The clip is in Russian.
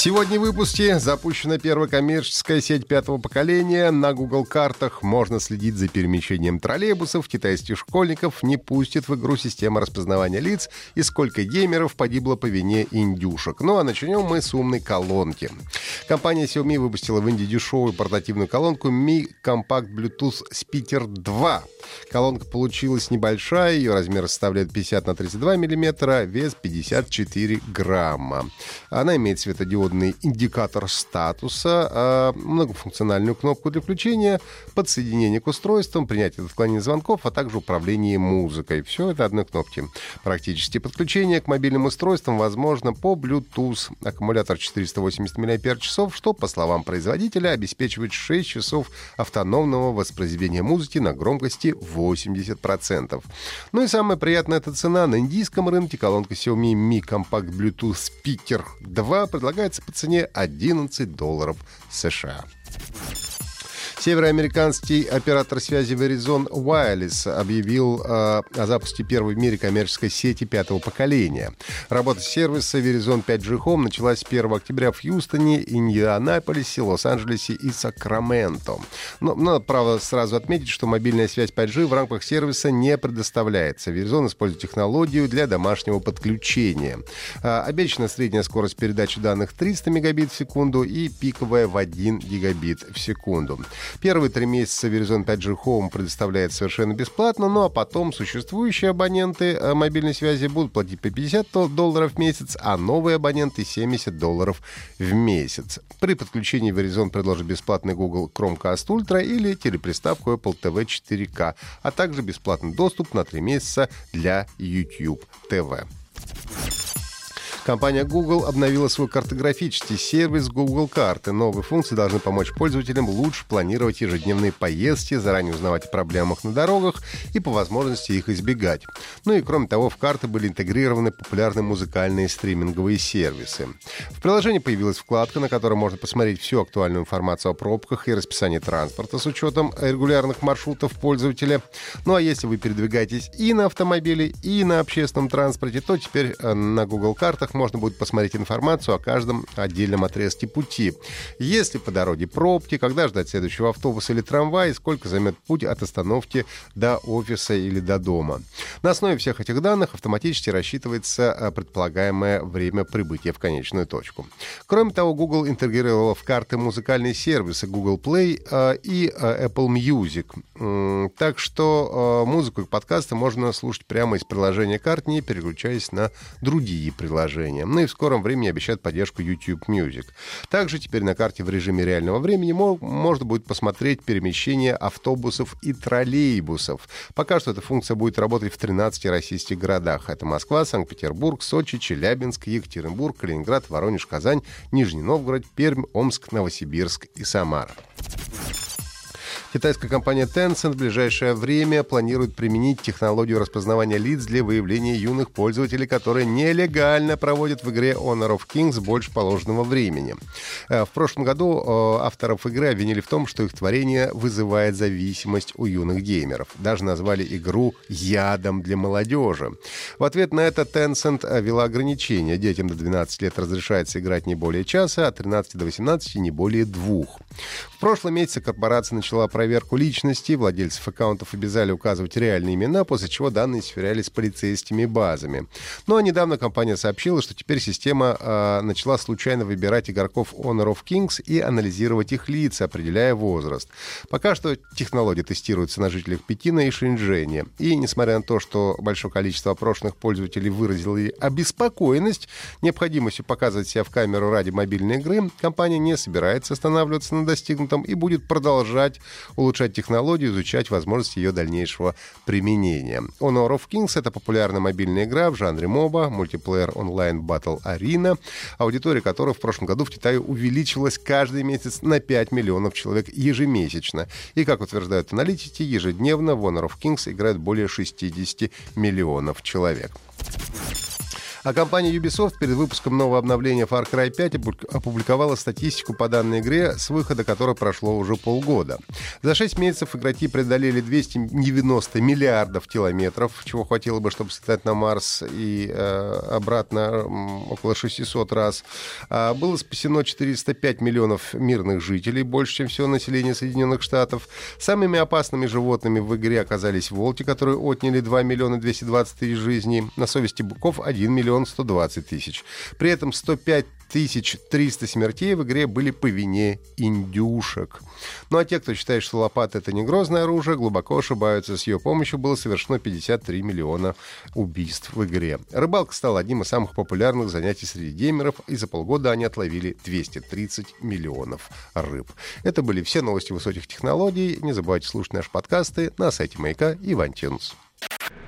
Сегодня в выпуске запущена первая коммерческая сеть пятого поколения. На Google картах можно следить за перемещением троллейбусов. Китайских школьников не пустит в игру система распознавания лиц. И сколько геймеров погибло по вине индюшек. Ну а начнем мы с умной колонки. Компания Xiaomi выпустила в Индии дешевую портативную колонку Mi Compact Bluetooth Speaker 2. Колонка получилась небольшая, ее размер составляет 50 на 32 мм, вес 54 грамма. Она имеет светодиодный индикатор статуса, а, многофункциональную кнопку для включения, подсоединение к устройствам, принятие и отклонение звонков, а также управление музыкой. Все это одной кнопки. Практически подключение к мобильным устройствам возможно по Bluetooth. Аккумулятор 480 мАч, что, по словам производителя, обеспечивает 6 часов автономного воспроизведения музыки на громкости 80%. Ну и самое приятное — это цена. На индийском рынке колонка Xiaomi Mi Compact Bluetooth Speaker 2 предлагается по цене 11 долларов США. Североамериканский оператор связи Verizon Wireless объявил э, о запуске первой в мире коммерческой сети пятого поколения. Работа сервиса Verizon 5G Home началась 1 октября в Хьюстоне, Индианаполисе, Лос-Анджелесе и Сакраменто. Но надо, правда, сразу отметить, что мобильная связь 5G в рамках сервиса не предоставляется. Verizon использует технологию для домашнего подключения. Э, обещана средняя скорость передачи данных 300 мегабит в секунду и пиковая в 1 гигабит в секунду. Первые три месяца Verizon 5G Home предоставляет совершенно бесплатно, ну а потом существующие абоненты э, мобильной связи будут платить по 50 долларов в месяц, а новые абоненты 70 долларов в месяц. При подключении Verizon предложит бесплатный Google Chromecast Ultra или телеприставку Apple TV 4K, а также бесплатный доступ на три месяца для YouTube TV. Компания Google обновила свой картографический сервис Google Карты. Новые функции должны помочь пользователям лучше планировать ежедневные поездки, заранее узнавать о проблемах на дорогах и по возможности их избегать. Ну и кроме того, в карты были интегрированы популярные музыкальные стриминговые сервисы. В приложении появилась вкладка, на которой можно посмотреть всю актуальную информацию о пробках и расписании транспорта с учетом регулярных маршрутов пользователя. Ну а если вы передвигаетесь и на автомобиле, и на общественном транспорте, то теперь э, на Google картах можно будет посмотреть информацию о каждом отдельном отрезке пути. Есть ли по дороге пробки, когда ждать следующего автобуса или трамвая, сколько займет путь от остановки до офиса или до дома. На основе всех этих данных автоматически рассчитывается э, предполагаемое время прибытия в конечную точку. Кроме того, Google интегрировала в карты музыкальные сервисы Google Play э, и э, Apple Music. Так что музыку и подкасты можно слушать прямо из приложения карт, не переключаясь на другие приложения приложения. Ну и в скором времени обещают поддержку YouTube Music. Также теперь на карте в режиме реального времени можно будет посмотреть перемещение автобусов и троллейбусов. Пока что эта функция будет работать в 13 российских городах. Это Москва, Санкт-Петербург, Сочи, Челябинск, Екатеринбург, Калининград, Воронеж, Казань, Нижний Новгород, Пермь, Омск, Новосибирск и Самара. Китайская компания Tencent в ближайшее время планирует применить технологию распознавания лиц для выявления юных пользователей, которые нелегально проводят в игре Honor of Kings больше положенного времени. Э, в прошлом году э, авторов игры обвинили в том, что их творение вызывает зависимость у юных геймеров. Даже назвали игру ядом для молодежи. В ответ на это Tencent ввела ограничения. Детям до 12 лет разрешается играть не более часа, а 13 до 18 не более двух. В прошлом месяце корпорация начала проверку личности, владельцев аккаунтов обязали указывать реальные имена, после чего данные сверялись с полицейскими базами. Ну а недавно компания сообщила, что теперь система э, начала случайно выбирать игроков Honor of Kings и анализировать их лица, определяя возраст. Пока что технология тестируется на жителях Пекина и Шэньчжэня. И несмотря на то, что большое количество опрошенных пользователей выразило обеспокоенность необходимостью показывать себя в камеру ради мобильной игры, компания не собирается останавливаться на достигнутом и будет продолжать улучшать технологию, изучать возможности ее дальнейшего применения. Honor of Kings — это популярная мобильная игра в жанре моба, мультиплеер онлайн Battle Arena, аудитория которой в прошлом году в Китае увеличилась каждый месяц на 5 миллионов человек ежемесячно. И, как утверждают аналитики, ежедневно в Honor of Kings играет более 60 миллионов человек. А компания Ubisoft перед выпуском нового обновления Far Cry 5 опубликовала статистику по данной игре, с выхода которой прошло уже полгода. За 6 месяцев игроки преодолели 290 миллиардов километров, чего хватило бы, чтобы слетать на Марс и э, обратно около 600 раз. А было спасено 405 миллионов мирных жителей, больше, чем все население Соединенных Штатов. Самыми опасными животными в игре оказались волки, которые отняли 2 миллиона 220 тысяч жизней. На совести быков 1 миллион 120 тысяч. При этом 105 1300 смертей в игре были по вине индюшек. Ну а те, кто считает, что лопата — это не грозное оружие, глубоко ошибаются. С ее помощью было совершено 53 миллиона убийств в игре. Рыбалка стала одним из самых популярных занятий среди геймеров, и за полгода они отловили 230 миллионов рыб. Это были все новости высоких технологий. Не забывайте слушать наши подкасты на сайте Маяка и в.